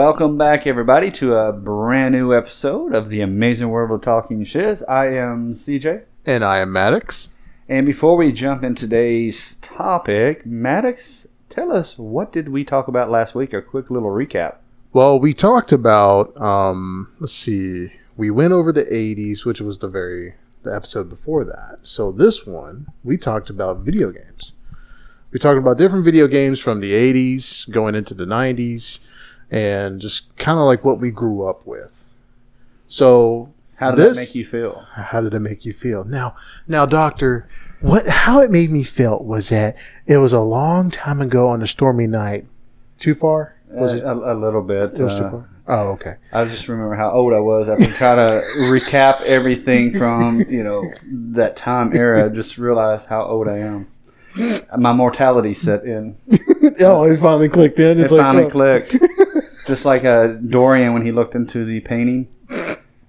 Welcome back, everybody, to a brand new episode of the Amazing World of Talking Shiz. I am CJ, And I am Maddox. and before we jump in today's topic, Maddox, tell us what did we talk about last week? A quick little recap. Well, we talked about um let's see. We went over the 80s, which was the very the episode before that. So this one, we talked about video games. We talked about different video games from the 80s going into the 90s and just kind of like what we grew up with. So, How did This- that make you feel? how did it make you feel? Now, now, doctor, what how it made me feel was that it was a long time ago on a stormy night. Too far? Was Uh, it? a, a little bit. It was too uh, far. Oh, okay. I just remember how old I was after trying to recap everything from you know that time era. I Just realized how old I am. My mortality set in. oh, it finally clicked in. It like, finally oh. clicked. Just like uh, Dorian when he looked into the painting.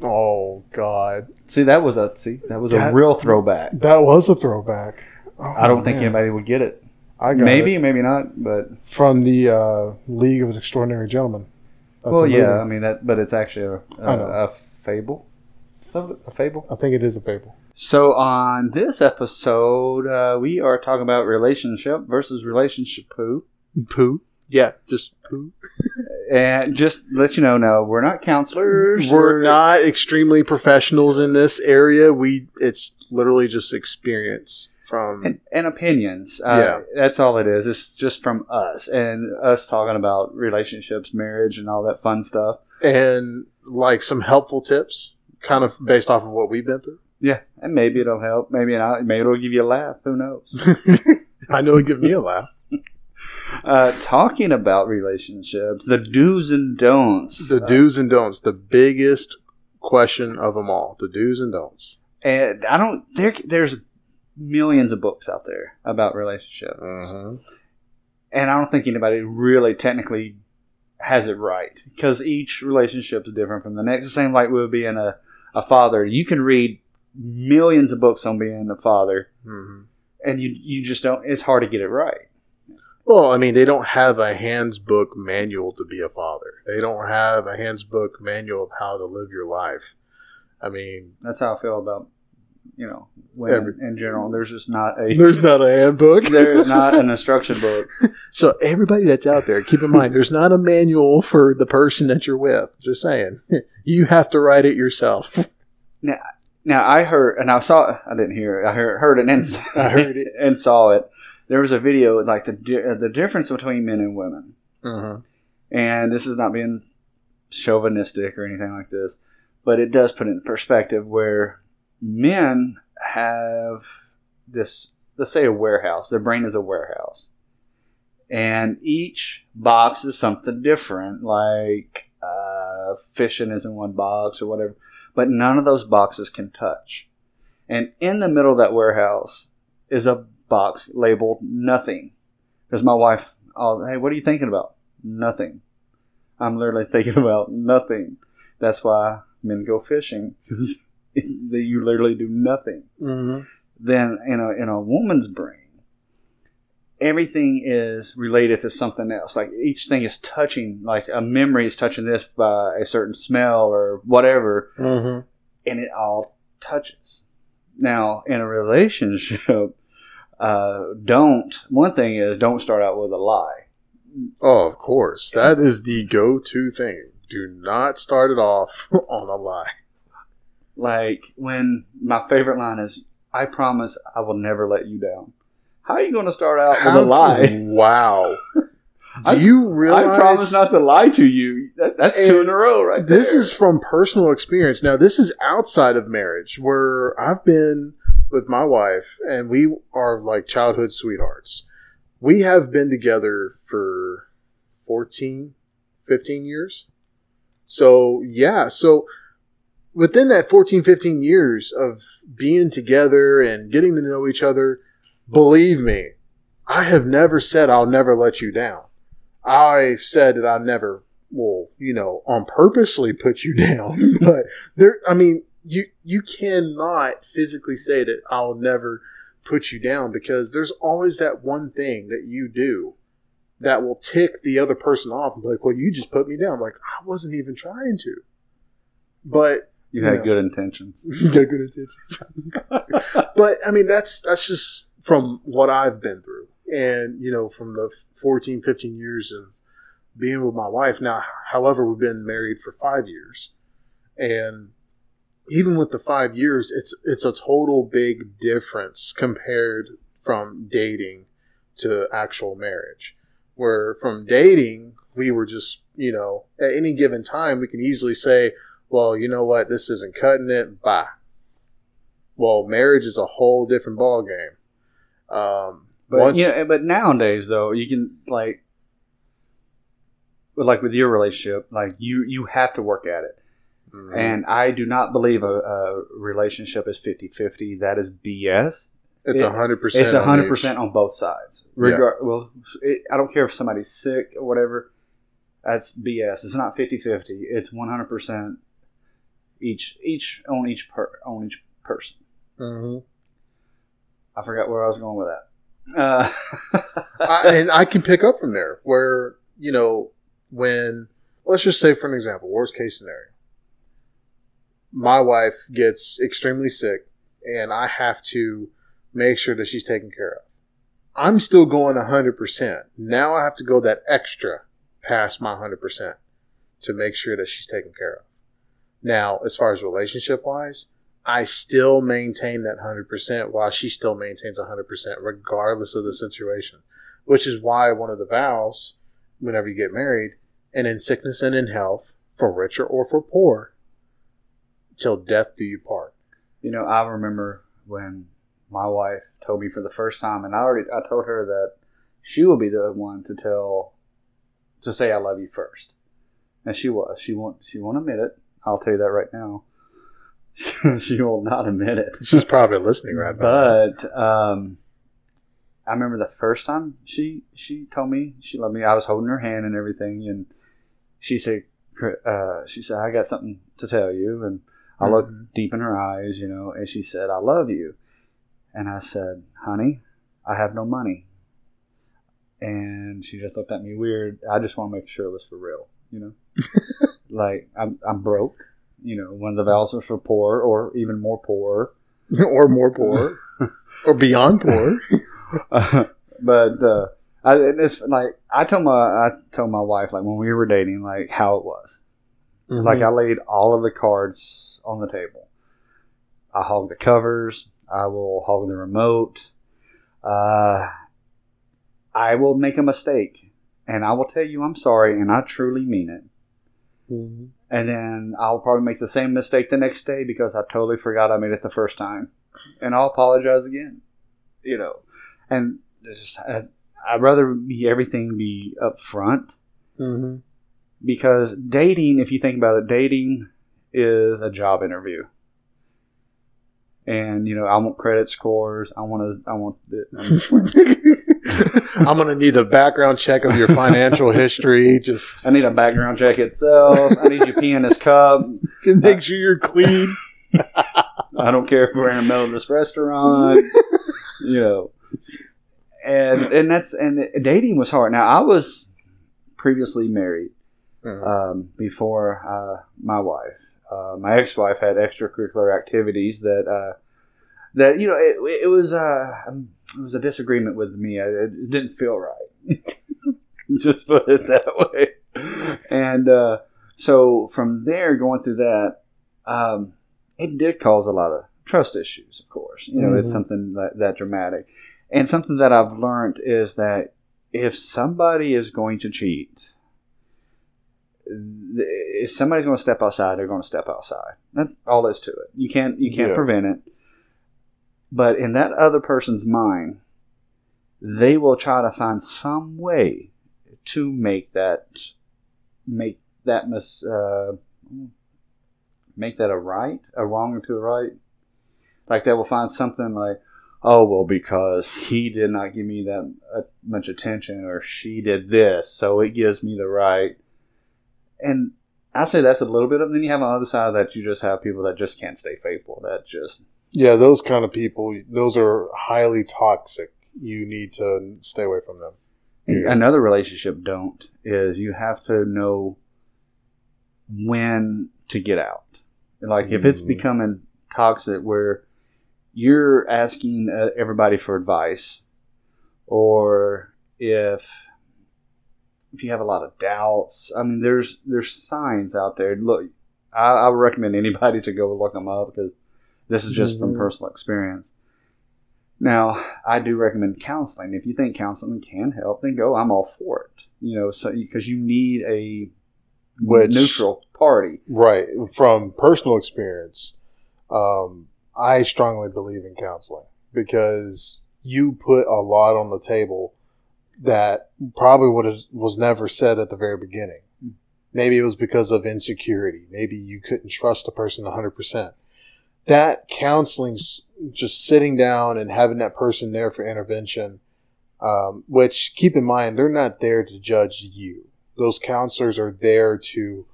oh God, See, that was a see that was a real throwback. that was a throwback. Oh, I don't think man. anybody would get it. I got Maybe, it. maybe not. But from the uh, League of Extraordinary Gentlemen. That's well, a yeah. I movie. mean that, but it's actually a, I know. a, a fable. A fable. I think it is a fable. So on this episode, uh, we are talking about relationship versus relationship poo. Poo. Yeah, just poo. And just let you know, no, we're not counselors. We're not extremely professionals in this area. We it's literally just experience from and, and opinions. Uh, Yeah. that's all it is. It's just from us and us talking about relationships, marriage, and all that fun stuff. and like some helpful tips, kind of based off of what we've been through. Yeah, and maybe it'll help. Maybe not. Maybe it'll give you a laugh. Who knows? I know it gives me a laugh. Uh, talking about relationships, the do's and don'ts. The Uh, do's and don'ts, the biggest question of them all. The do's and don'ts. and I don't. There, there's millions of books out there about relationships. Mm-hmm. and I don't think anybody really technically has it right because each relationship is different from the next. The same like with being a, a father. You can read millions of books on being a father, Mm-hmm. and you you just don't. It's hard to get it right. Well, I mean, they don't have a hands book manual to be a father. They don't have a hands book manual of how to live your life. I mean, That's how I feel about you know women Every- in general. There's just not a there's not a handbook. there's not an instruction book. So everybody that's out there, keep in mind, there's not a manual for the person that you're with. Just saying, you have to write it yourself. Now now I heard and I saw I didn't hear it. I heard heard it and I heard it. and saw it. There was a video like the the difference between men and women. Mm-hmm. and this is not being chauvinistic or anything like this, but it does put it in perspective where men have this, let's say a warehouse, their brain is a warehouse. And each box is something different, like uh, fishing is in one box or whatever, but none of those boxes can touch. And in the middle of that warehouse is a box labeled nothing. Because my wife, oh, hey, what are you thinking about? Nothing. I'm literally thinking about nothing. That's why men go fishing because you literally do nothing. Mm-hmm. Then in a in a woman's brain, everything is related to something else. Like each thing is touching, like a memory is touching this by a certain smell or whatever, Mm-hmm. and it all touches. Now, in a relationship, uh, don't one thing is don't start out with a lie. Oh, of course. That is the go-to thing. Do not start it off on a lie. Like when my favorite line is, "I promise I will never let you down." How are you going to start out with a How- lie? Wow. Do I- you realize? I promise not to lie to you. That, that's two in a row, right This there. is from personal experience. Now, this is outside of marriage, where I've been with my wife, and we are like childhood sweethearts. We have been together for 14, 15 years. So, yeah. So, within that 14, 15 years of being together and getting to know each other, believe me, I have never said I'll never let you down. I said that I never will, you know, on purposely put you down. but there, I mean, you you cannot physically say that I'll never put you down because there's always that one thing that you do that will tick the other person off and be like, "Well, you just put me down." I'm like I wasn't even trying to, but You had Yeah. good intentions. you got good intentions. but I mean, that's that's just from what I've been through, and you know, from the 14, 15 years of being with my wife. Now, however, we've been married for five years, and even with the five years, it's it's a total big difference compared from dating to actual marriage. Where from dating, we were just you know at any given time we can easily say, well, you know what, this isn't cutting it. Bye. Well, marriage is a whole different ball game. Um, But once- yeah, but nowadays though, you can like, like with your relationship, like you you have to work at it. Mhm. And I do not believe a, a relationship is 50-50. That is BS. it's it- a hundred percent. It's on hundred percent on both sides. Yeah. Well, it, I don't care if somebody's sick or whatever. That's BS. It's not 50-50. It's one hundred percent each each on each per on each person. Mhm. I forgot where I was going with that. Uh, I, and I can pick up from there where you know when let's just say for an example, worst case scenario, my wife gets extremely sick, and I have to make sure that she's taken care of. I'm still going hundred percent. Now I have to go that extra past my hundred percent to make sure that she's taken care of. Now, as far as relationship wise, I still maintain that 100% while she still maintains 100% regardless of the situation. Which is why one of the vows, whenever you get married, and in sickness and in health, for richer or for poor, till death do you part. You know, I remember when my wife told me for the first time, and I already I told her that she will be the one to tell to say I love you first, and she was. She won't. She won't admit it. I'll tell you that right now. she will not admit it. She's probably listening right now. But um, I remember the first time she she told me she loved me. I was holding her hand and everything, and she said, uh, "She said I got something to tell you." And I looked Mhm. deep in her eyes, you know, and she said, "I love you." And I said, "Honey, I have no money." And she just looked at me weird. I just want to make sure it was for real, you know. like I'm I'm broke, you know. One of the vows was for poor, or even more poor. or more poor. or beyond poor. but uh, I, it's like I told my I told my wife like when we were dating like how it was. Like I laid all of the cards on the table. I hog the covers. I will hog the remote. Uh, I will make a mistake, and I will tell you I'm sorry, and I truly mean it. Mhm. And then I'll probably make the same mistake the next day because I totally forgot I made it the first time, and I'll apologize again. You know, and just I, I'd rather be everything be up front Mhm. Because dating, if you think about it, dating is a job interview. And you know, I want credit scores. I want to. I want. The, I'm. I'm gonna need a background check of your financial history. Just I need a background check itself. I need you pee in this cup. to make sure you're clean. I don't care if we're in the middle of this restaurant. you know, and and that's and dating was hard. Now I was previously married. Mhm. um, before uh, my wife. Uh, my ex-wife had extracurricular activities that uh, that you know it, it was uh, um, it was a disagreement with me. I- It didn't feel right. Just put it that way. And uh, so from there, going through that, um, it did cause a lot of trust issues. Of course, you know it's Mhm. something that, that dramatic, and something that I've learned is that if somebody is going to cheat, if somebody's going to step outside, they're going to step outside. That's all there is to it. You can't you can't Yeah. prevent it. But in that other person's mind, they will try to find some way to make that make that mis uh, make that a right, a wrong into a right. Like they will find something like, oh well, because he did not give me that uh, much attention, or she did this, so it gives me the right. And I say that's a little bit of. Then you have on the other side that you just have people that just can't stay faithful. That just Yeah, those kind of people, those are highly toxic. You need to stay away from them. another relationship don't is you have to know when to get out. Like if it's Mhm. becoming toxic where you're asking uh, everybody for advice or if if you have a lot of doubts, I mean there's there's signs out there. Look, I, I would recommend anybody to go look them up because this is just from Mhm. personal experience. Now, I do recommend counseling. If you think counseling can help, then go. I'm all for it. You know, so because you need a Which- neutral party. Right. From personal experience, um, I strongly believe in counseling because you put a lot on the table that probably would have was never said at the very beginning. Maybe it was because of insecurity. Maybe you couldn't trust a person 100%. That counseling's just sitting down and having that person there for intervention, um, which keep in mind, they're not there to judge you. Those counselors are there to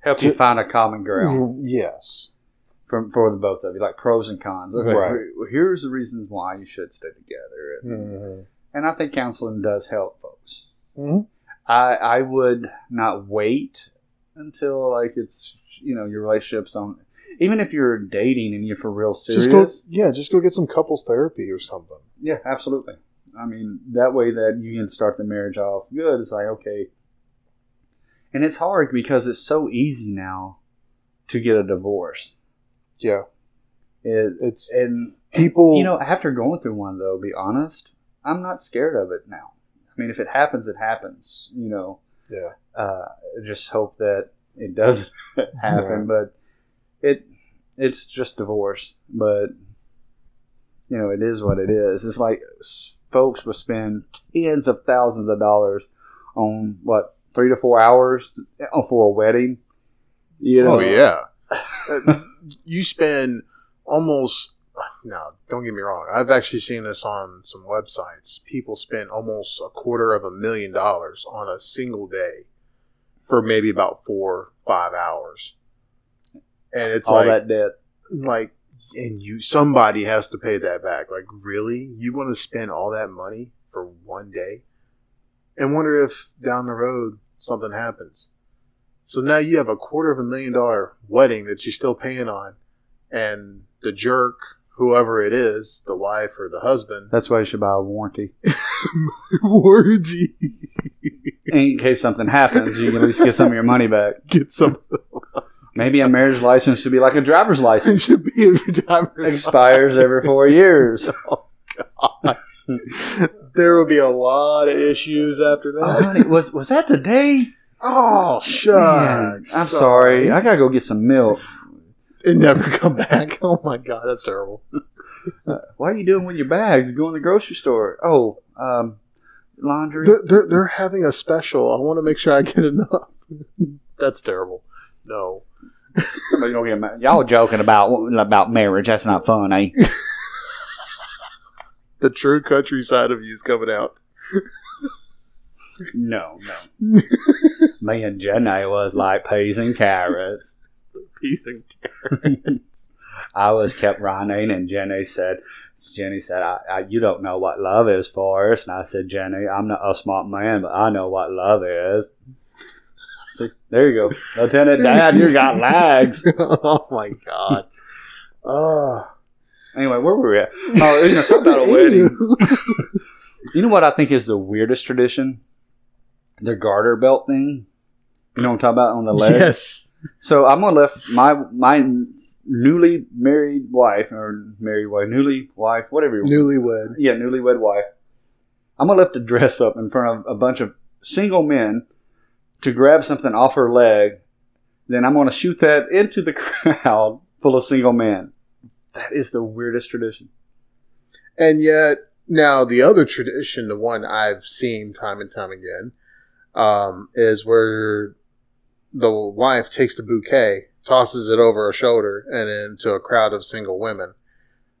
Help To- you find a common ground Yes. for, for the both of you, like pros and cons. Okay, Right. here's the reasons why you should stay together. And, Mm-hmm. And I think counseling does help folks. Mhm. I I would not wait until like it's you know your relationship's on. Even if you're dating and you're for real serious, Just go, yeah, just go get some couples therapy or something. yeah, absolutely. I mean that way that you can start the marriage off good. It's like okay, and it's hard because it's so easy now to get a divorce. Yeah, It, it's and people. you know after going through one though, be honest, I'm not scared of it now. I mean, if it happens, it happens. You know. yeah, uh, just hope that it doesn't happen. But it it's just divorce. But you know, it is what it is. It's like folks will spend tens of thousands of dollars on what three to four hours uh, for a wedding. You know, oh yeah. Uh, you spend almost. No, don't get me wrong. I've actually seen this on some websites. People spend almost a quarter of a million dollars on a single day for maybe about four, five hours, and it's all like that debt. like and you somebody has to pay that back like really you want to spend all that money for one day and wonder if down the road something happens so now you have a quarter of a million dollar wedding that you're still paying on and the jerk whoever it is the wife or the husband That's why you should buy a warranty warranty in case something happens. You can at least get some of your money back. get some Maybe a marriage license should be like a driver's license. it license. should be a driver expires every four years. Oh, God. there will be a lot of issues after Oh, that honey, was was that today? Oh, Man, shucks. I'm sorry. I gotta go get some milk. It never come back. Oh my god, that's terrible. What are you doing with your bags? You going to the grocery store? Oh, um, laundry. They're, they're, they're having a special. I want to make sure I get enough. that's terrible. No. Somebody gonna get mad. Y'all joking about about marriage? That's not fun, eh? The true countryside of you is coming out. No, no. Me and Jenny was like peas and carrots. Peace and I was kept running, and Jenny said, Jenny said, I, I, "You don't know what love is, Forrest." And I said, "Jenny, I'm not a smart man, but I know what love is." See, there you go, Lieutenant Dan. You got lags. oh my god. Oh. Anyway, where were we at? Oh, you know, talk about a wedding. You know what I think is the weirdest tradition? The garter belt thing. You know what I'm talking about on the leg. Yes. So I'm gonna lift my my newly married wife or married wife, newly wife, whatever. you Newlywed. yeah, newlywed wife. I'm gonna lift a dress up in front of a bunch of single men to grab something off her leg. Then I'm gonna shoot that into the crowd full of single men. That is the weirdest tradition. And yet, now the other tradition, the one I've seen time and time again, um, is where the wife takes the bouquet, tosses it over her shoulder, and into a crowd of single women.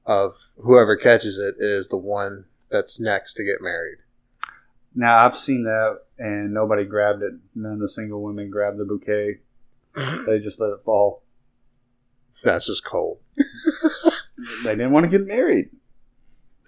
Of whoever catches it is the one that's next to get married. Now I've seen that, and nobody grabbed it. None of the single women grabbed the bouquet. They just let it fall. That's just cold. They didn't want to get married.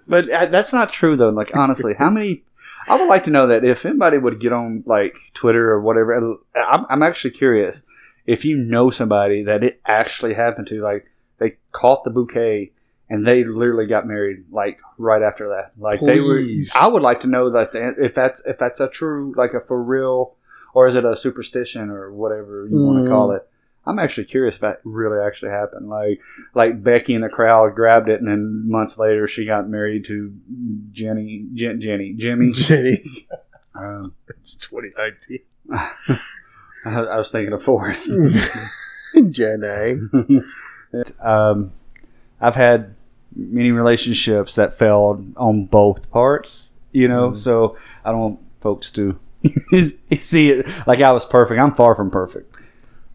But uh, that's not true, though. Like honestly, how many? I would like to know that if anybody would get on like Twitter or whatever, I'm, I'm actually curious if you know somebody that it actually happened to, like they caught the bouquet and they literally got married like right after that. Like they were. I would like to know that the, if that's if that's a true like a for real, or is it a superstition or whatever you want Mm. to call it. I'm actually curious if that really actually happened. Like, like Becky in the crowd grabbed it, and then months later she got married to Jenny, Jen, Jenny, Jimmy. Jenny. Um, It's 2019. I, I was thinking of Forrest. Jenny. um, I've had many relationships that failed on both parts, you know, Mhm. so I don't want folks to see it like I was perfect. I'm far from perfect.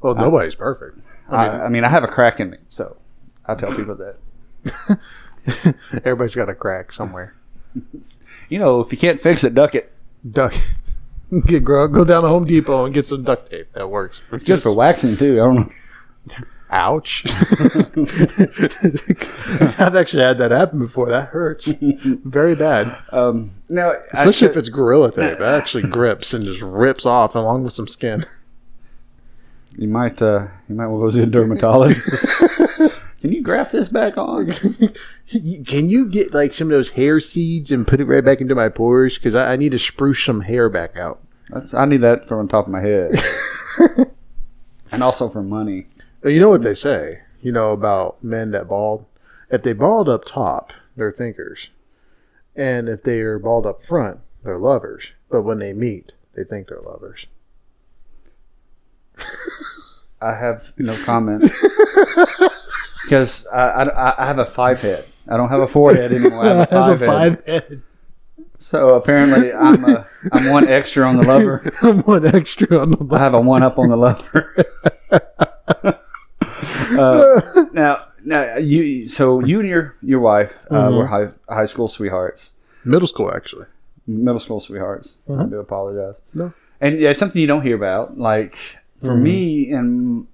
Well, nobody's perfect. I, I I mean, I have a crack in me, so I tell people that. everybody's got a crack somewhere. You know, if you can't fix it, duck it. Duck. Get grow, go down to Home Depot and get some duct tape. That works. Just, good for waxing too. I don't know. Ouch. I've actually had that happen before. That hurts very bad. Um, no, Especially I, if it's Gorilla Tape. It actually grips and just rips off along with some skin. You might uh, you might want to go see a dermatologist. Can you graft this back on? Can you get like some of those hair seeds and put it right back into my pores? Because I, I need to spruce some hair back out. That's I need that from the top of my head, and also for money. You know what they say, you know, about men that bald? If they bald up top, they're thinkers. And if they are bald up front, they're lovers. But when they meet, they think they're lovers. I have no comment because I, I, I have a five head. I don't have a four head anymore. I have a five, head. head. So apparently, I'm a I'm one extra on the lover. I'm one extra on the I have a one up on the lover. uh, now, now you so you and your your wife uh, Mhm. were high high school sweethearts, Middle school, actually. middle school sweethearts. I Mhm. do apologize. No. and yeah, it's something you don't hear about. Like for Mhm. me, and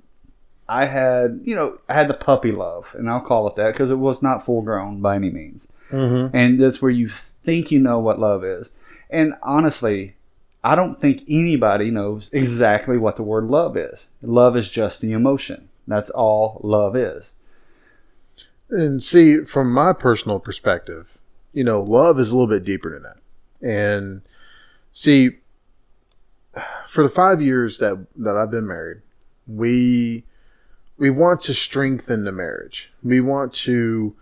I had you know I had the puppy love, and I'll call it that because it was not full grown by any means. Mm-hmm. and that's where you think you know what love is. And honestly, I don't think anybody knows exactly what the word love is. Love is just the emotion. That's all love is. And see, from my personal perspective, you know, love is a little bit deeper than that. And see, for the five years that that I've been married, we we want to strengthen the marriage. We want to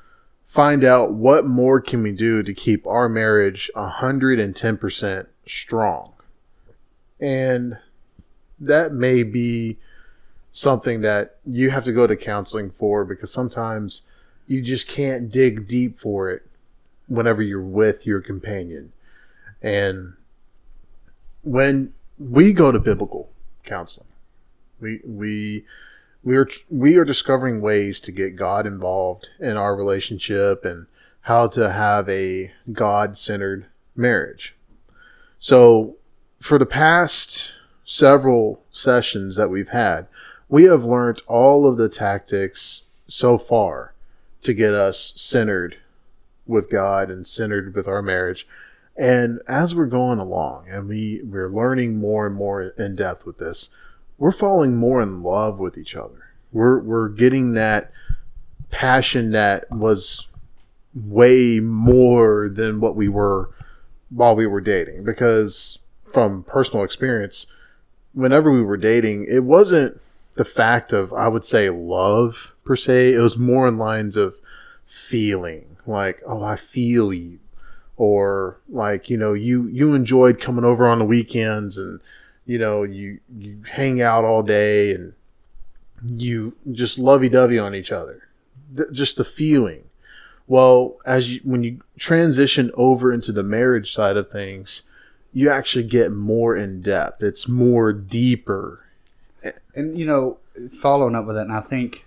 find out what more can we do to keep our marriage 110% strong. And that may be something that you have to go to counseling for because sometimes you just can't dig deep for it whenever you're with your companion. And when we go to biblical counseling, we we we are we are discovering ways to get God involved in our relationship and how to have a God-centered marriage. So, for the past several sessions that we've had, we have learned all of the tactics so far to get us centered with God and centered with our marriage. And as we're going along and we, we're learning more and more in depth with this, we're falling more in love with each other. We're, we're getting that passion that was way more than what we were while we were dating. Because from personal experience, whenever we were dating, it wasn't the fact of, I would say, love per se. It was more in lines of feeling like, oh, I feel you. Or like, you know, you, you enjoyed coming over on the weekends and, you know, you, you hang out all day and you just lovey dovey on each other. Th- just the feeling. Well, as you, when you transition over into the marriage side of things, you actually get more in depth. It's more deeper. And you know, following up with that, and I think,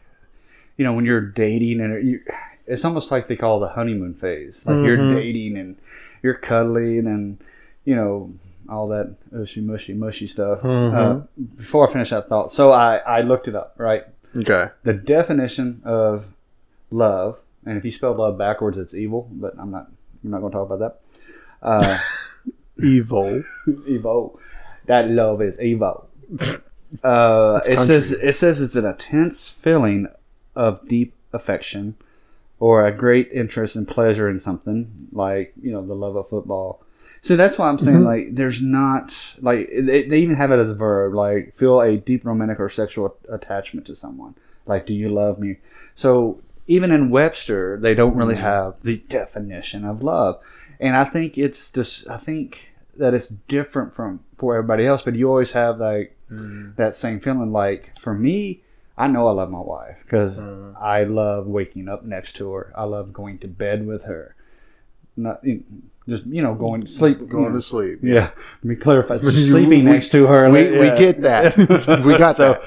you know, when you're dating and you, it's almost like they call it the honeymoon phase. Like you're Mhm. dating and you're cuddling and you know all that mushy mushy mushy stuff. Uh, Mhm. before I finish that thought, so I I looked it up. Right, Okay. the definition of love, and if you spell love backwards, it's evil. But I'm not. I'm not going to talk about that. Uh, Evil. Evo. That love is evil. Uh, it says it says it's an intense feeling of deep affection or a great interest and pleasure in something, like you know the love of football. So that's why I'm saying Mhm. like there's not like they, they even have it as a verb like feel a deep romantic or sexual attachment to someone. Like do you love me? So even in Webster, they don't really Mhm. have the definition of love, and I think it's just I think that it's different from for everybody else. But you always have like Mm. that same feeling. Like for me, I know I love my wife because Mhm. I love waking up next to her. I love going to bed with her. Not just you know going to sleep. Going you know. to sleep. Yeah, let me clarify. Sleeping we- next to her. we- we get that. We got so,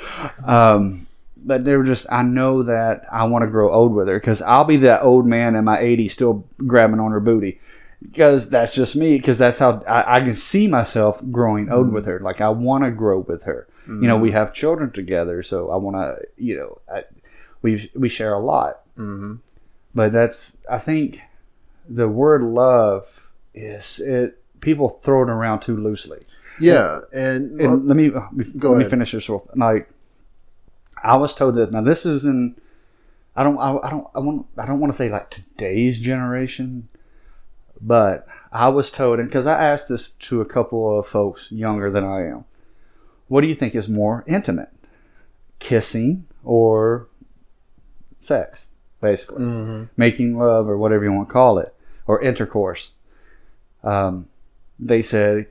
Um, but they were just. I know that I want to grow old with her because I'll be that old man in my 80s still grabbing on her booty. Because that's just me. Because that's how I, I can see myself growing old Mm. with her. Like I want to grow with her. You know, we have children together, so I want to. You know, I, we we share a lot hmm but that's I think the word love is it people throw it around too loosely. Yeah, and, And let me Go let me finish this real like I was told that now this is in I don't I, I don't I want I don't want to say like today's generation but I was told and because I asked this to a couple of folks younger than I am what do you think is more intimate kissing or sex basically Mhm. making love or whatever you want to call it, or intercourse. Um, they said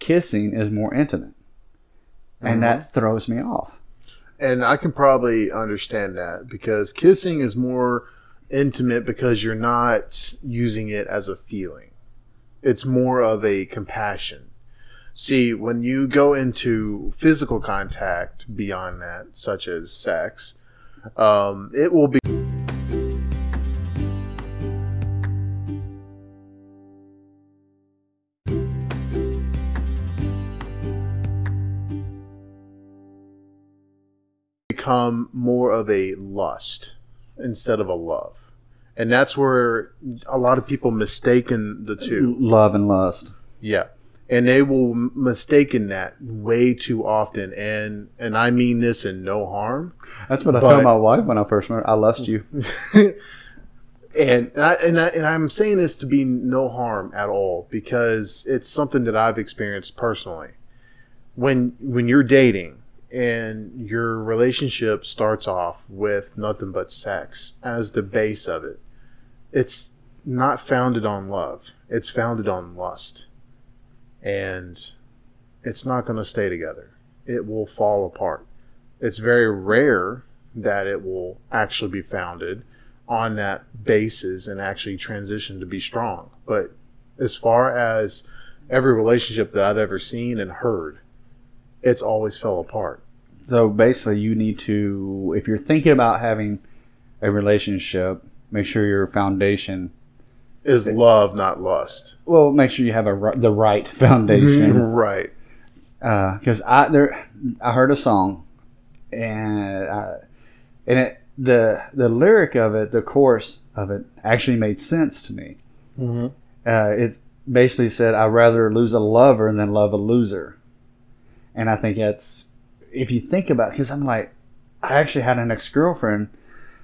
kissing is more intimate, and Mhm. that throws me off. and I can probably understand that because kissing is more intimate because you're not using it as a feeling. It's more of a compassion. See, when you go into physical contact beyond that, such as sex, um, it will be. become more of a lust instead of a love. And that's where a lot of people mistaken the two. Love and lust. Yeah. And they will mistaken that way too often. And and I mean this in no harm. That's what I But- told my wife when I first met. I lust you. and I, and I, and I'm saying this to be no harm at all because it's something that I've experienced personally. When when you're dating and your relationship starts off with nothing but sex as the base of it, it's not founded on love. It's founded on lust. And it's not going to stay together. It will fall apart. It's very rare that it will actually be founded on that basis and actually transition to be strong. But as far as every relationship that I've ever seen and heard, it's always fell apart. So basically, you need to, if you're thinking about having a relationship, make sure your foundation. Is love not lust? Well, make sure you have a the right foundation. right. because I there I heard a song, and I, and it the the lyric of it, the chorus of it, actually made sense to me. Mm-hmm. Uh, it basically said, "I'd rather lose a lover than love a loser," and I think that's if you think about because I'm like, I actually had an ex girlfriend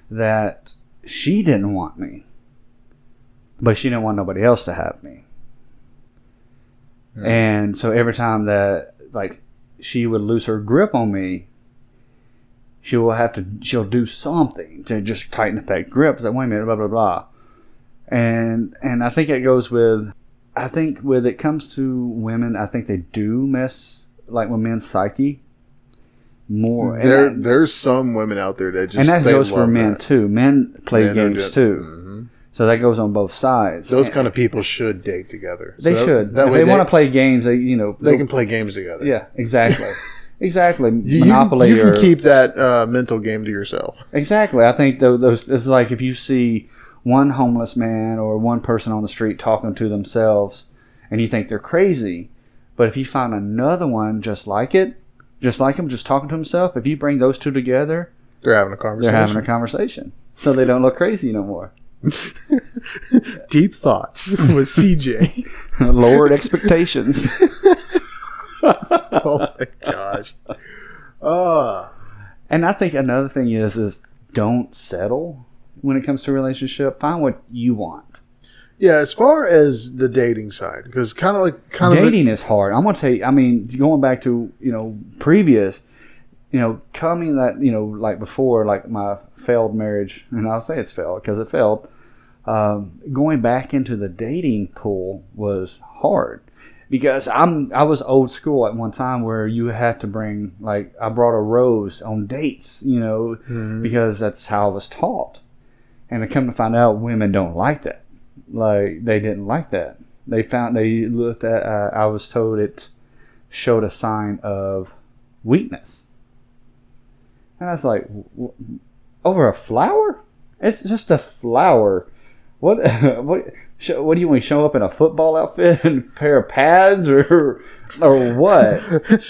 that she didn't want me, but she didn't want nobody else to have me. And so every time that like she would lose her grip on me, she will have to she'll do something to just tighten up that grip. It's like wait a minute, blah blah blah. And and I think it goes with I think with it comes to women, I think they do mess like with men's psyche more. There, there's some women out there that just and that goes for men that. too. Men play Men games just- too. Mhm. So that goes on both sides. Those And kind of people should date together. So they that- should. That if way they, they, want to play games, they you know they can play games together. Yeah, exactly. exactly. You, you- Monopoly You, or can keep that uh, mental game to yourself. exactly. I think those it's like if you see one homeless man or one person on the street talking to themselves, and you think they're crazy, but if you find another one just like it, just like him, just talking to himself, if you bring those two together, They're having a conversation. they're having a conversation, so they don't look crazy no more. Deep thoughts with CJ. Lowered expectations. oh my gosh. Uh, And I think another thing is is don't settle when it comes to a relationship. Find what you want. yeah, as far as the dating side, because kind of like kind of Dating is hard. I'm gonna tell you. I mean, going back to you know previous, you know, coming that you know like before, like my failed marriage, and I'll say it's failed because it failed. Um, going back into the dating pool was hard because I'm I was old school at one time where you had to bring like I brought a rose on dates, you know, Mhm. because that's how I was taught. And I come to find out women don't like that. Like they didn't like that. They found they looked at. Uh, I was told it showed a sign of weakness. And I was like, over a flower? It's just a flower. What? What? What do you want? to Show up in a football outfit and a pair of pads, or or what?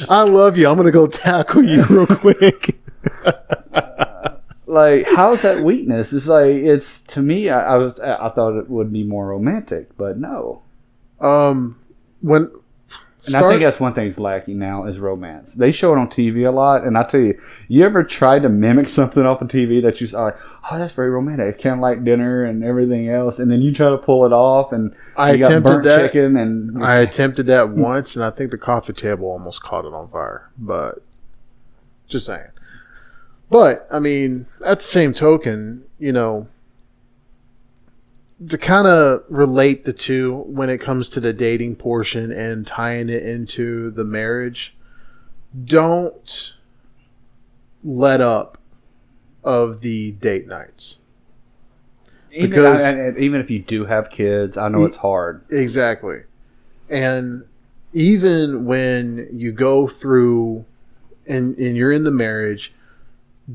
I love you. I'm gonna go tackle you real quick. like how's that weakness it's like it's to me i, I was i thought it would be more romantic but no um, when and i think that's one thing's lacking now is romance they show it on tv a lot and i tell you you ever tried to mimic something off of tv that you saw like oh that's very romantic kind of like dinner and everything else and then you try to pull it off and I you got attempted burnt that. chicken and I attempted that hmm. once, and I think the coffee table almost caught it on fire. But just saying. But I mean, at the same token, you know, to kind of relate the two when it comes to the dating portion and tying it into the marriage, don't let up of the date nights. even, because- I- I- even if you do have kids i know it's hard Exactly. And even when you go through and, and you're in the marriage,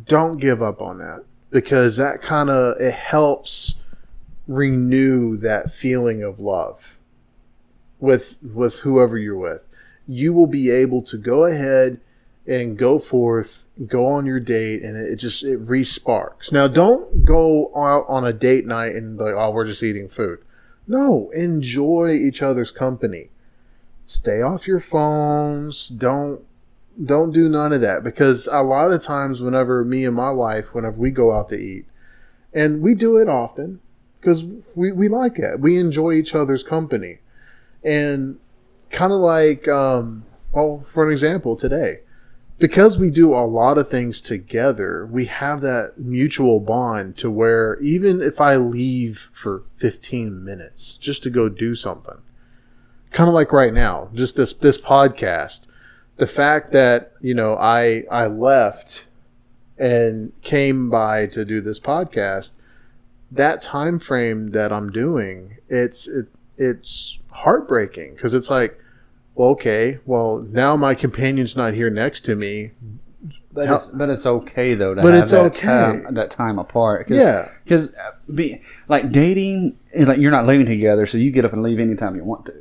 don't give up on that because that kind of it helps renew that feeling of love with with whoever you're with. You will be able to go ahead and go forth, go on your date, and it just it re-sparks. Now, don't go out on a date night and like, oh, we're just eating food. No, enjoy each other's company. Stay off your phones. Don't don't do none of that because a lot of times whenever me and my wife whenever we go out to eat and we do it often because we, we like it. We enjoy each other's company. And kind of like um, well for an example today because we do a lot of things together we have that mutual bond to where even if i leave for 15 minutes just to go do something kind of like right now just this this podcast the fact that you know i i left and came by to do this podcast that time frame that i'm doing it's it, it's heartbreaking because it's like well, okay well now my companion's not here next to me. But How- it's, but it's okay though to But have it's that okay. time, that time apart 'Cause yeah. Because uh, be like dating, is like you're not living together, so you get up and leave anytime you want to,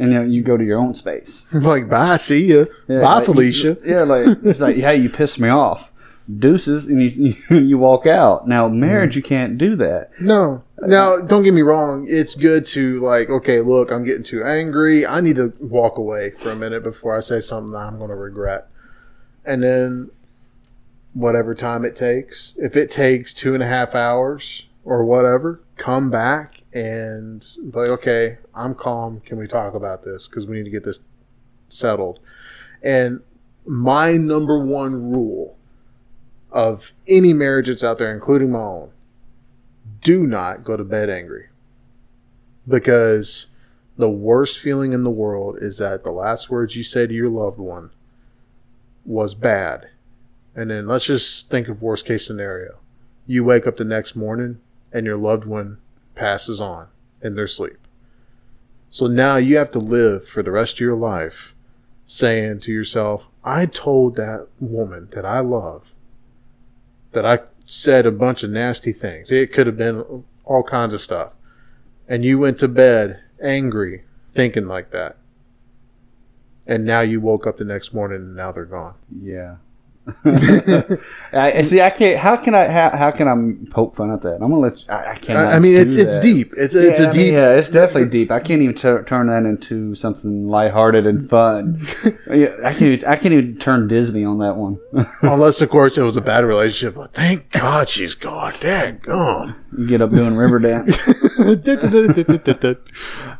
and then you go to your own space. Like bye see ya. Yeah, bye like, felicia. Yeah, like it's like hey, you pissed me off, deuces, and you you, walk out. Now marriage, mm-hmm. you can't do that. No. Now, don't get me wrong. It's good to like, okay, look, I'm getting too angry. I need to walk away for a minute before I say something that I'm going to regret. And then, whatever time it takes, if it takes two and a half hours or whatever, come back and be like, okay, I'm calm. Can we talk about this? Because we need to get this settled. And my number one rule of any marriage that's out there, including my own, do not go to bed angry. Because the worst feeling in the world is that the last words you say to your loved one was bad. And then let's just think of worst case scenario. You wake up the next morning and your loved one passes on in their sleep. So now you have to live for the rest of your life saying to yourself, I told that woman that I love that I said a bunch of nasty things. It could have been all kinds of stuff. And you went to bed angry, thinking like that. And now you woke up the next morning and now they're gone. Yeah, I, see. I can't. How can I? How, how can I poke fun at that? I'm gonna let. You, I, I can't. I, I mean, it's it's deep. It's it's yeah, a I deep. mean, yeah, it's definitely deep. I can't even tur turn that into something lighthearted and fun. yeah, I can't. Even, I can't even turn Disney on that one. Unless, of course, it was a bad relationship. But thank God she's gone. Dang gone. you get up doing river dance.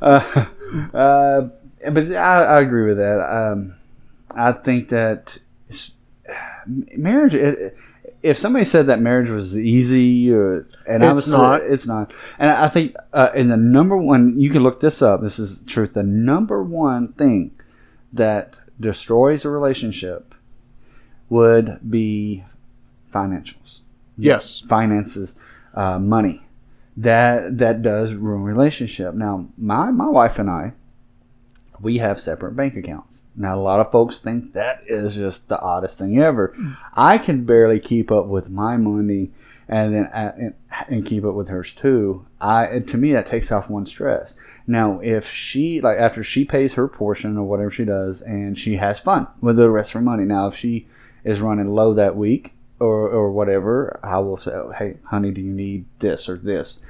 uh, uh, but I, I agree with that. Um, I think that it's, marriage. It, if somebody said that marriage was easy, or, and I It's was, not. it's not. And I think uh, in the number one, you can look this up. This is the truth. The number one thing that destroys a relationship would be financials yes. finances, uh, money. That that does ruin relationship. Now, my my wife and I, we have separate bank accounts. Now, a lot of folks think that is just the oddest thing ever. I can barely keep up with my money, and then uh, and, and keep up with hers too. I and to me that takes off one stress. Now, if she like after she pays her portion or whatever she does, and she has fun with the rest of her money. Now, if she is running low that week or or whatever, I will say, oh, "Hey, honey, do you need this or this?"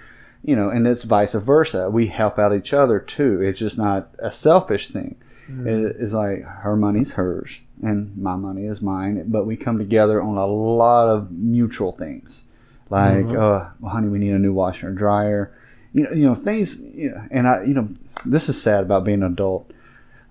You know, and it's vice versa. We help out each other too. It's just not a selfish thing. It- It's like her money's hers and my money is mine, but we come together on a lot of mutual things, like, Mhm. uh, well, honey, we need a new washer and dryer. You know, you know things. You know, and I, you know, this is sad about being an adult.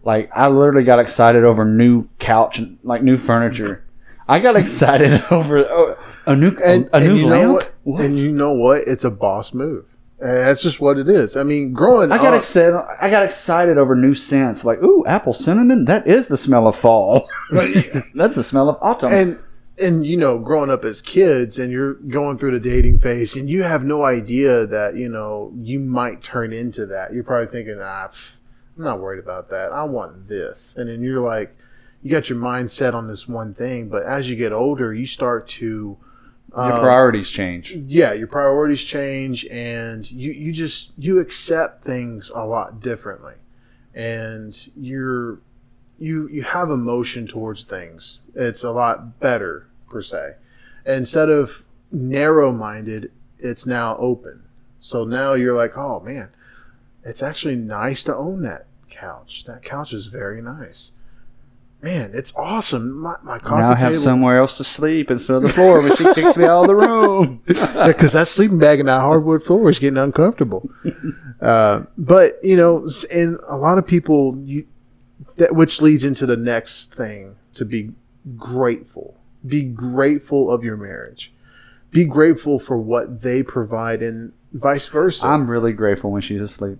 Like I literally got excited over new couch and like new furniture. I got excited over oh, a new And, a, and new you lamp. know what? What? And you know what? It's a boss move. And that's just what it is. I mean, growing I got up, excited. I got excited over new scents. Like, ooh, apple cinnamon. That is the smell of fall. That's the smell of autumn. and and you know growing up as kids and you're going through the dating phase and you have no idea that you know you might turn into that you're probably thinking ah pff, i'm not worried about that i want this and then you're like you got your mind set on this one thing but as you get older you start to Your um, priorities change. yeah your priorities change and you you just you accept things a lot differently. And you're you you have emotion towards things. It's a lot better per se. Instead of narrow minded it's now open. So now you're like oh man it's actually nice to own that couch. That couch is very nice man it's awesome my, my coffee Now I have table somewhere else to sleep instead of the floor when she kicks me out of the room. because that sleeping bag and that hardwood floor is getting uncomfortable. uh, but you know, and a lot of people, you, that which leads into the next thing to be grateful. Be grateful of your marriage. Be grateful for what they provide, and vice versa. I'm really grateful when she's asleep.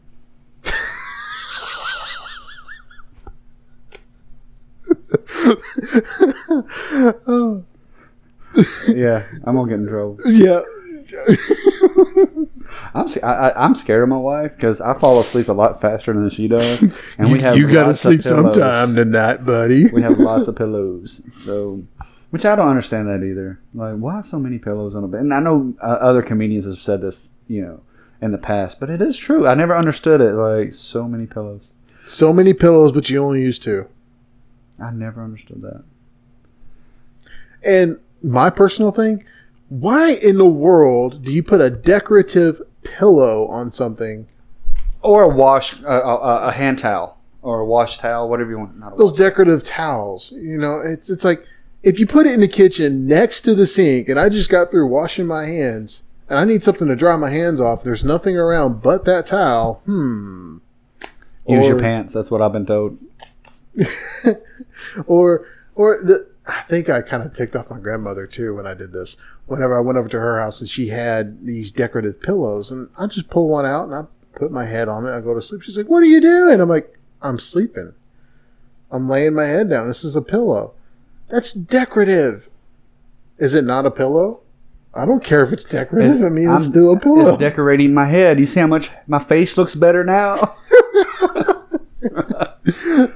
Oh, Yeah, I'm gonna get in trouble. yeah. I'm I, am scared of my wife because I fall asleep a lot faster than she does, and we have you gotta sleep sometime tonight, buddy. We have lots of pillows, so which I don't understand that either. Like, why so many pillows on a bed? And I know uh, other comedians have said this, you know, in the past, but it is true. I never understood it. Like, so many pillows. so many pillows, but you only use two. I never understood that. And my personal thing, why in the world do you put a decorative pillow on something? Or a wash, uh, a, a hand towel, or a wash towel, whatever you want. Not Those decorative towels, you know, it's it's like if you put it in the kitchen next to the sink, and I just got through washing my hands, and I need something to dry my hands off. There's nothing around but that towel. Hmm. Use your pants. That's what I've been told. or or the I think I kind of ticked off my grandmother too when I did this. Whenever I went over to her house and she had these decorative pillows, and I just pull one out and I put my head on it. I go to sleep. She's like, "What are you doing?" I'm like, "I'm sleeping. I'm laying my head down. This is a pillow. That's decorative. Is it not a pillow? I don't care if it's decorative. I mean, it's I'm- still a pillow. It's decorating my head. You see how much my face looks better now?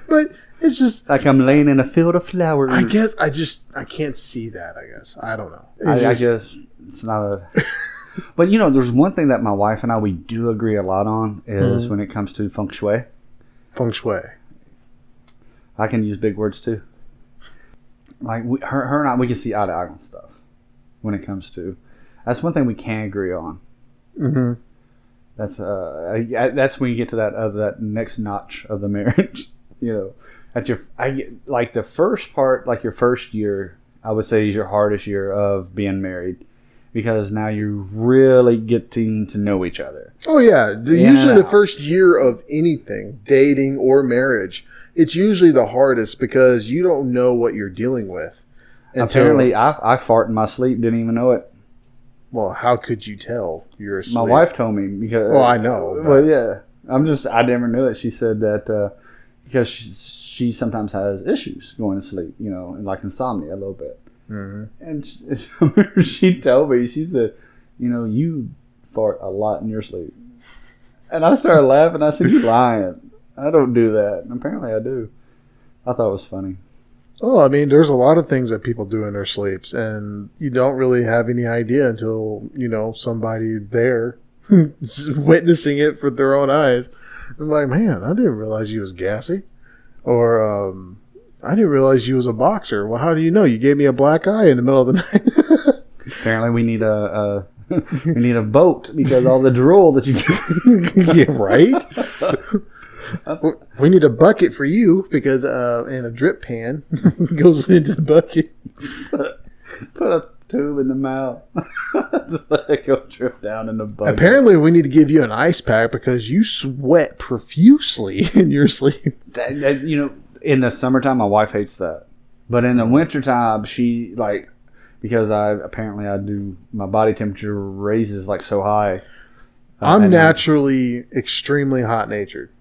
but it's just." like I'm laying in a field of flowers. I guess I just I can't see that. I guess I don't know. I, It's I guess it's not a. but you know, there's one thing that my wife and I we do agree a lot on is Mhm. when it comes to feng shui. feng shui. I can use big words too. like we, her, her and I, we can see eye to eye on stuff when it comes to. That's one thing we can agree on. Mm-hmm. That's uh, I- that's when you get to that uh, that next notch of the marriage. you know, at your I like the first part, like your first year, I would say is your hardest year of being married because now you're really getting to know each other. Oh yeah, the, Yeah. usually the first year of anything, dating or marriage, it's usually the hardest because you don't know what you're dealing with. Apparently, I I fart in my sleep, didn't even know it. well, how could you tell you're asleep? My wife told me because. Well, I know, Well, yeah, I'm just I never knew it. She said that uh, because she she sometimes has issues going to sleep, you know, and like insomnia a little bit. Mhm. And she, she told me she said, you know, you fart a lot in your sleep. And I started laughing. I said, you're lying? I don't do that." And apparently, I do. I thought it was funny. Oh, I mean, there's a lot of things that people do in their sleeps, and you don't really have any idea until you know somebody there witnessing it with their own eyes. I'm like, man, I didn't realize you was gassy, or um, I didn't realize you was a boxer. Well, how do you know? You gave me a black eye in the middle of the night. Apparently, we need a, a we need a boat because all the drool that you yeah, right. we need a bucket for you because uh, and a drip pan goes into the bucket. put a tube in the mouth, it go drip down in the bucket. Apparently, we need to give you an ice pack because you sweat profusely in your sleep. that, that, you know, in the summertime, my wife hates that, but in the wintertime, she like because I apparently I do my body temperature raises like so high. Uh, I'm naturally extremely hot natured.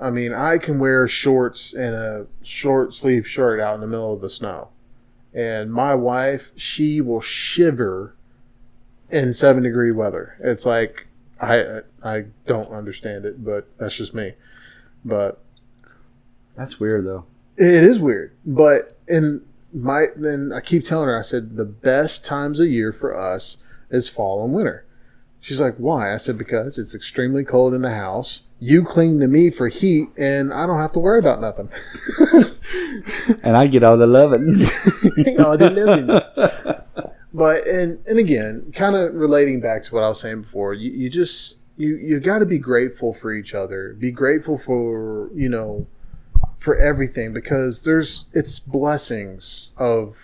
I mean, I can wear shorts and a short sleeve shirt out in the middle of the snow. And my wife, she will shiver in seven degree weather. It's like I I don't understand it, but that's just me. But That's weird though. It is weird, but in my then I keep telling her I said the best times of year for us is fall and winter. She's like, "Why?" I said, "Because it's extremely cold in the house. You cling to me for heat, and I don't have to worry about nothing." And I get all the lovins. Oh, they live in but and and again, kind of relating back to what I was saying before, you, you just you you got to be grateful for each other. Be grateful for you know for everything because there's it's blessings of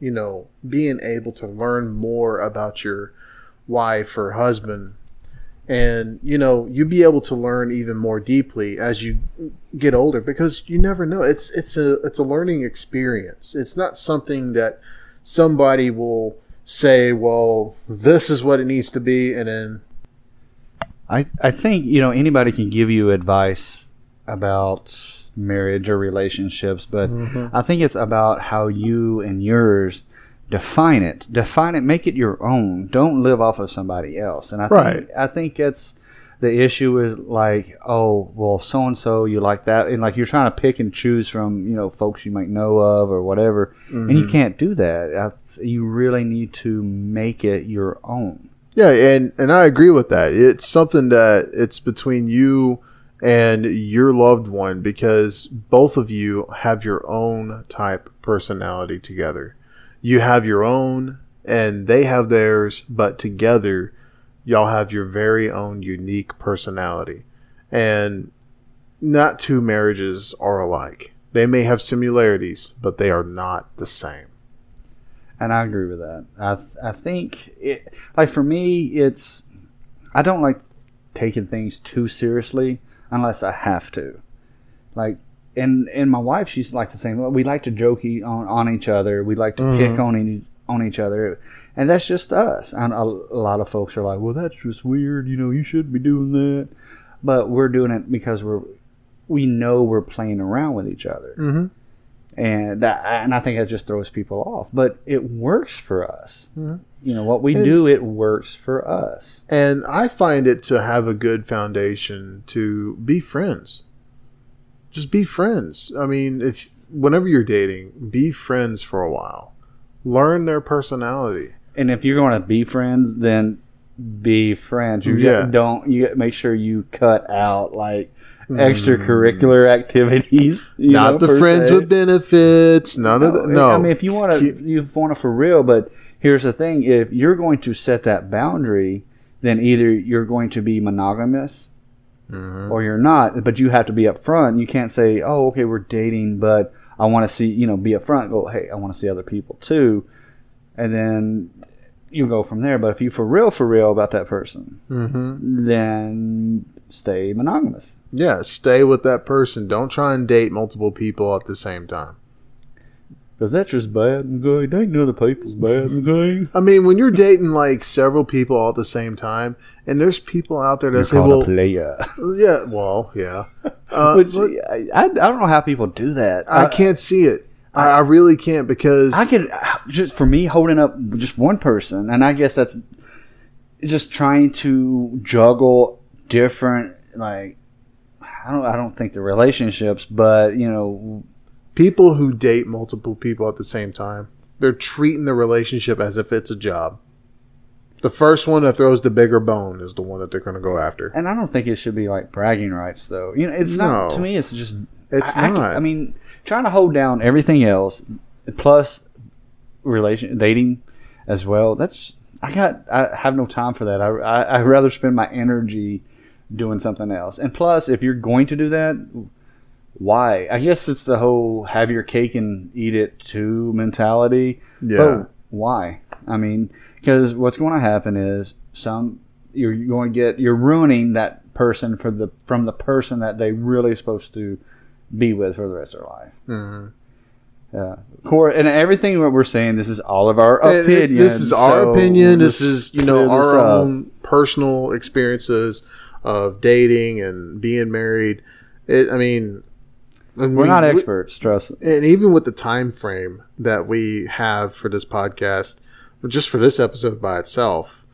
you know being able to learn more about your wife or husband. And you know you'd be able to learn even more deeply as you get older because you never know. It's it's a it's a learning experience. It's not something that somebody will say well this is what it needs to be and then I, I think you know anybody can give you advice about marriage or relationships, but mm-hmm. I think it's about how you and yours define it. Define it, make it your own. Don't live off of somebody else. And I Right. think I think it's the issue is like, oh, well, so and so you like that, and like you're trying to pick and choose from you know folks you might know of or whatever, and you mm-hmm. can't do that. I, you really need to make it your own. Yeah, and and I agree with that. It's something that it's between you and your loved one because both of you have your own type personality together. You have your own and they have theirs, but together y'all have your very own unique personality. And not two marriages are alike. They may have similarities, but they are not the same. And I agree with that. I I think it like for me it's I don't like taking things too seriously unless I have to. Like and and my wife she's like the same. We like to joke on on each other. We like to pick on e- on each other. And that's just us. And a, a lot of folks are like, "Well, that's just weird. You know, you shouldn't be doing that." But we're doing it because we're we know we're playing around with each other Mm-hmm. and that and I think that just throws people off. But it works for us. Mhm. You know what we And- do, it works for us. And I find it to have a good foundation to be friends. Just be friends. I mean, if whenever you're dating, be friends for a while. Learn their personality. And if you're going to be friends, then be friends. You Yeah. don't. You make sure you cut out like Mm. extracurricular activities. you Not know, the friends se. with benefits. None of the. No. I mean, if you want to, you want to for real. But here's the thing: if you're going to set that boundary, then either you're going to be monogamous Mhm. or you're not. But you have to be upfront. You can't say, "Oh, okay, we're dating, but I want to see," you know, be upfront. Go, "Hey, I want to see other people too," and then you go from there. But if you for real, for real about that person, Mhm. then stay monogamous. Yeah, stay with that person. Don't try and date multiple people at the same time. Because that's just bad and good. Dating the people's bad and good. I mean, when you're dating like several people all at the same time, and there's people out there that You're say, "Well, a player. yeah, well, yeah," uh, Which, but I, I don't know how people do that. I can't see it. I, I really can't because I could just for me holding up just one person, and I guess that's just trying to juggle different like I don't I don't think the relationships, but you know people who date multiple people at the same time, they're treating the relationship as if it's a job. The first one that throws the bigger bone is the one that they're going to go after. and I don't think it should be like bragging rights though. You know, it's not to me. It's just It's I, I, not. can- I mean, trying to hold down everything else, plus relation dating as well. That's I got. I have no time for that. I I I'd rather spend my energy doing something else. And plus, if you're going to do that, why? I guess it's the whole have your cake and eat it too mentality. yeah. But why? I mean, because what's going to happen is some you're going to get you're ruining that person for the from the person that they really supposed to be with for the rest of their life. Mhm. Yeah, Core and everything that we're saying. This is all of our And opinions. This is our opinion. This is you know our up. own personal experiences of dating and being married. It, I mean, and We're we- not we- experts. trust. and even with the time frame that we have for this podcast, just for this episode by itself,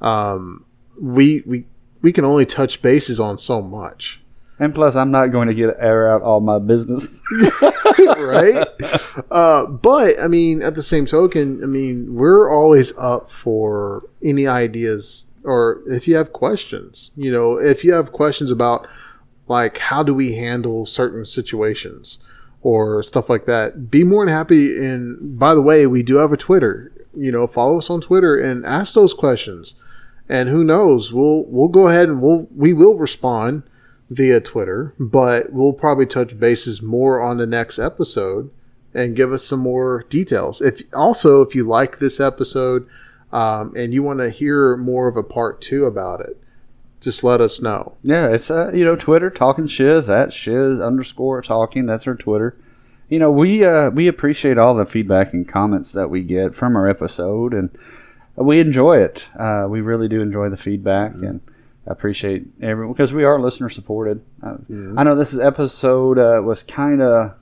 um, we we we can only touch bases on so much, And plus, I'm not going to get air out all my business. right? uh, but I mean, at the same token, I mean, we're always up for any ideas or if you have questions, you know, if you have questions about like how do we handle certain situations or stuff like that, be more than happy. And by the way, we do have a Twitter. You know, follow us on Twitter and ask those questions. And who knows, we'll we'll go ahead and we'll we will respond via Twitter, but we'll probably touch bases more on the next episode and give us some more details. If also if you like this episode um, and you want to hear more of a part two about it, just let us know. Yeah, it's uh, you know Twitter talking shiz at shiz underscore talking. That's our Twitter. You know we uh, we appreciate all the feedback and comments that we get from our episode, and we enjoy it. Uh, we really do enjoy the feedback and appreciate everyone because we are listener supported. Uh, I know this is episode uh, was kind of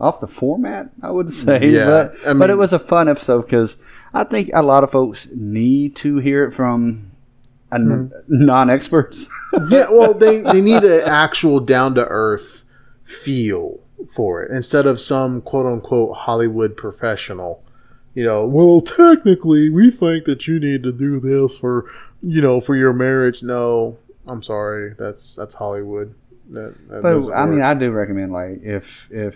off the format, I would say, Yeah, but I but it was a fun episode because I think a lot of folks need to hear it from a n- hmm. non-experts. yeah, well, they, they need an actual down to earth feel for it instead of some quote unquote Hollywood professional. You know, well, technically, we think that you need to do this for, you know, for your marriage. No, I'm sorry, that's that's Hollywood. That, that But I mean. I do recommend like if if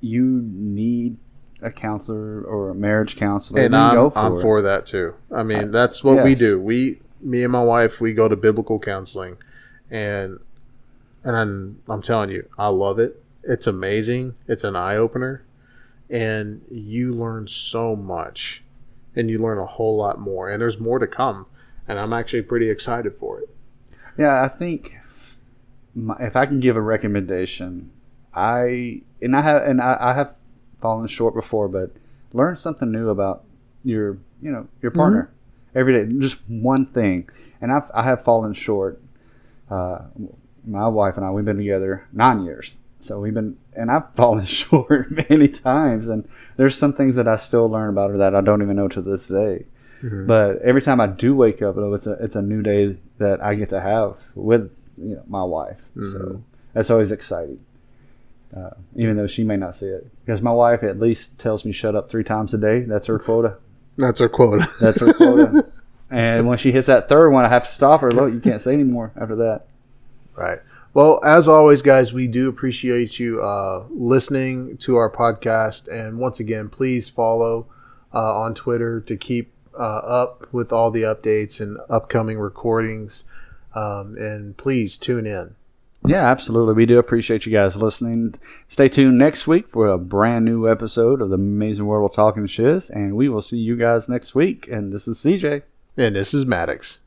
you need a counselor or a marriage counselor, and I'm, go for I'm for that too. I mean, uh, that's what we do. We, me and my wife, we go to biblical counseling, and and I'm, I'm telling you, I love it. It's amazing. It's an eye opener, and you learn so much, and you learn a whole lot more. And there's more to come, and I'm actually pretty excited for it. Yeah, I think my, if I can give a recommendation, I and I have and I, I have fallen short before, but learn something new about your you know your partner mm-hmm. Every day. Just one thing, and I've I have fallen short. Uh, my wife and I we've been together nine years, so we've been and I've fallen short many times, and there's some things that I still learn about her that I don't even know to this day. But every time I do wake up, though, it's a it's a new day that I get to have with you know my wife. So Mhm. that's always exciting. Uh, even though she may not see it, because my wife at least tells me shut up three times a day. That's her quota. That's her quote. That's her quota. And when she hits that third one, I have to stop her. Look, you can't say anymore after that. Right. Well, as always, guys, we do appreciate you uh, listening to our podcast. And once again, please follow uh, on Twitter to keep uh, up with all the updates and upcoming recordings. Um, and please tune in. Yeah, absolutely. We do appreciate you guys listening. Stay tuned next week for a brand new episode of the Amazing World of Talking Shiz, and we will see you guys next week. And this is CJ. And this is Maddox.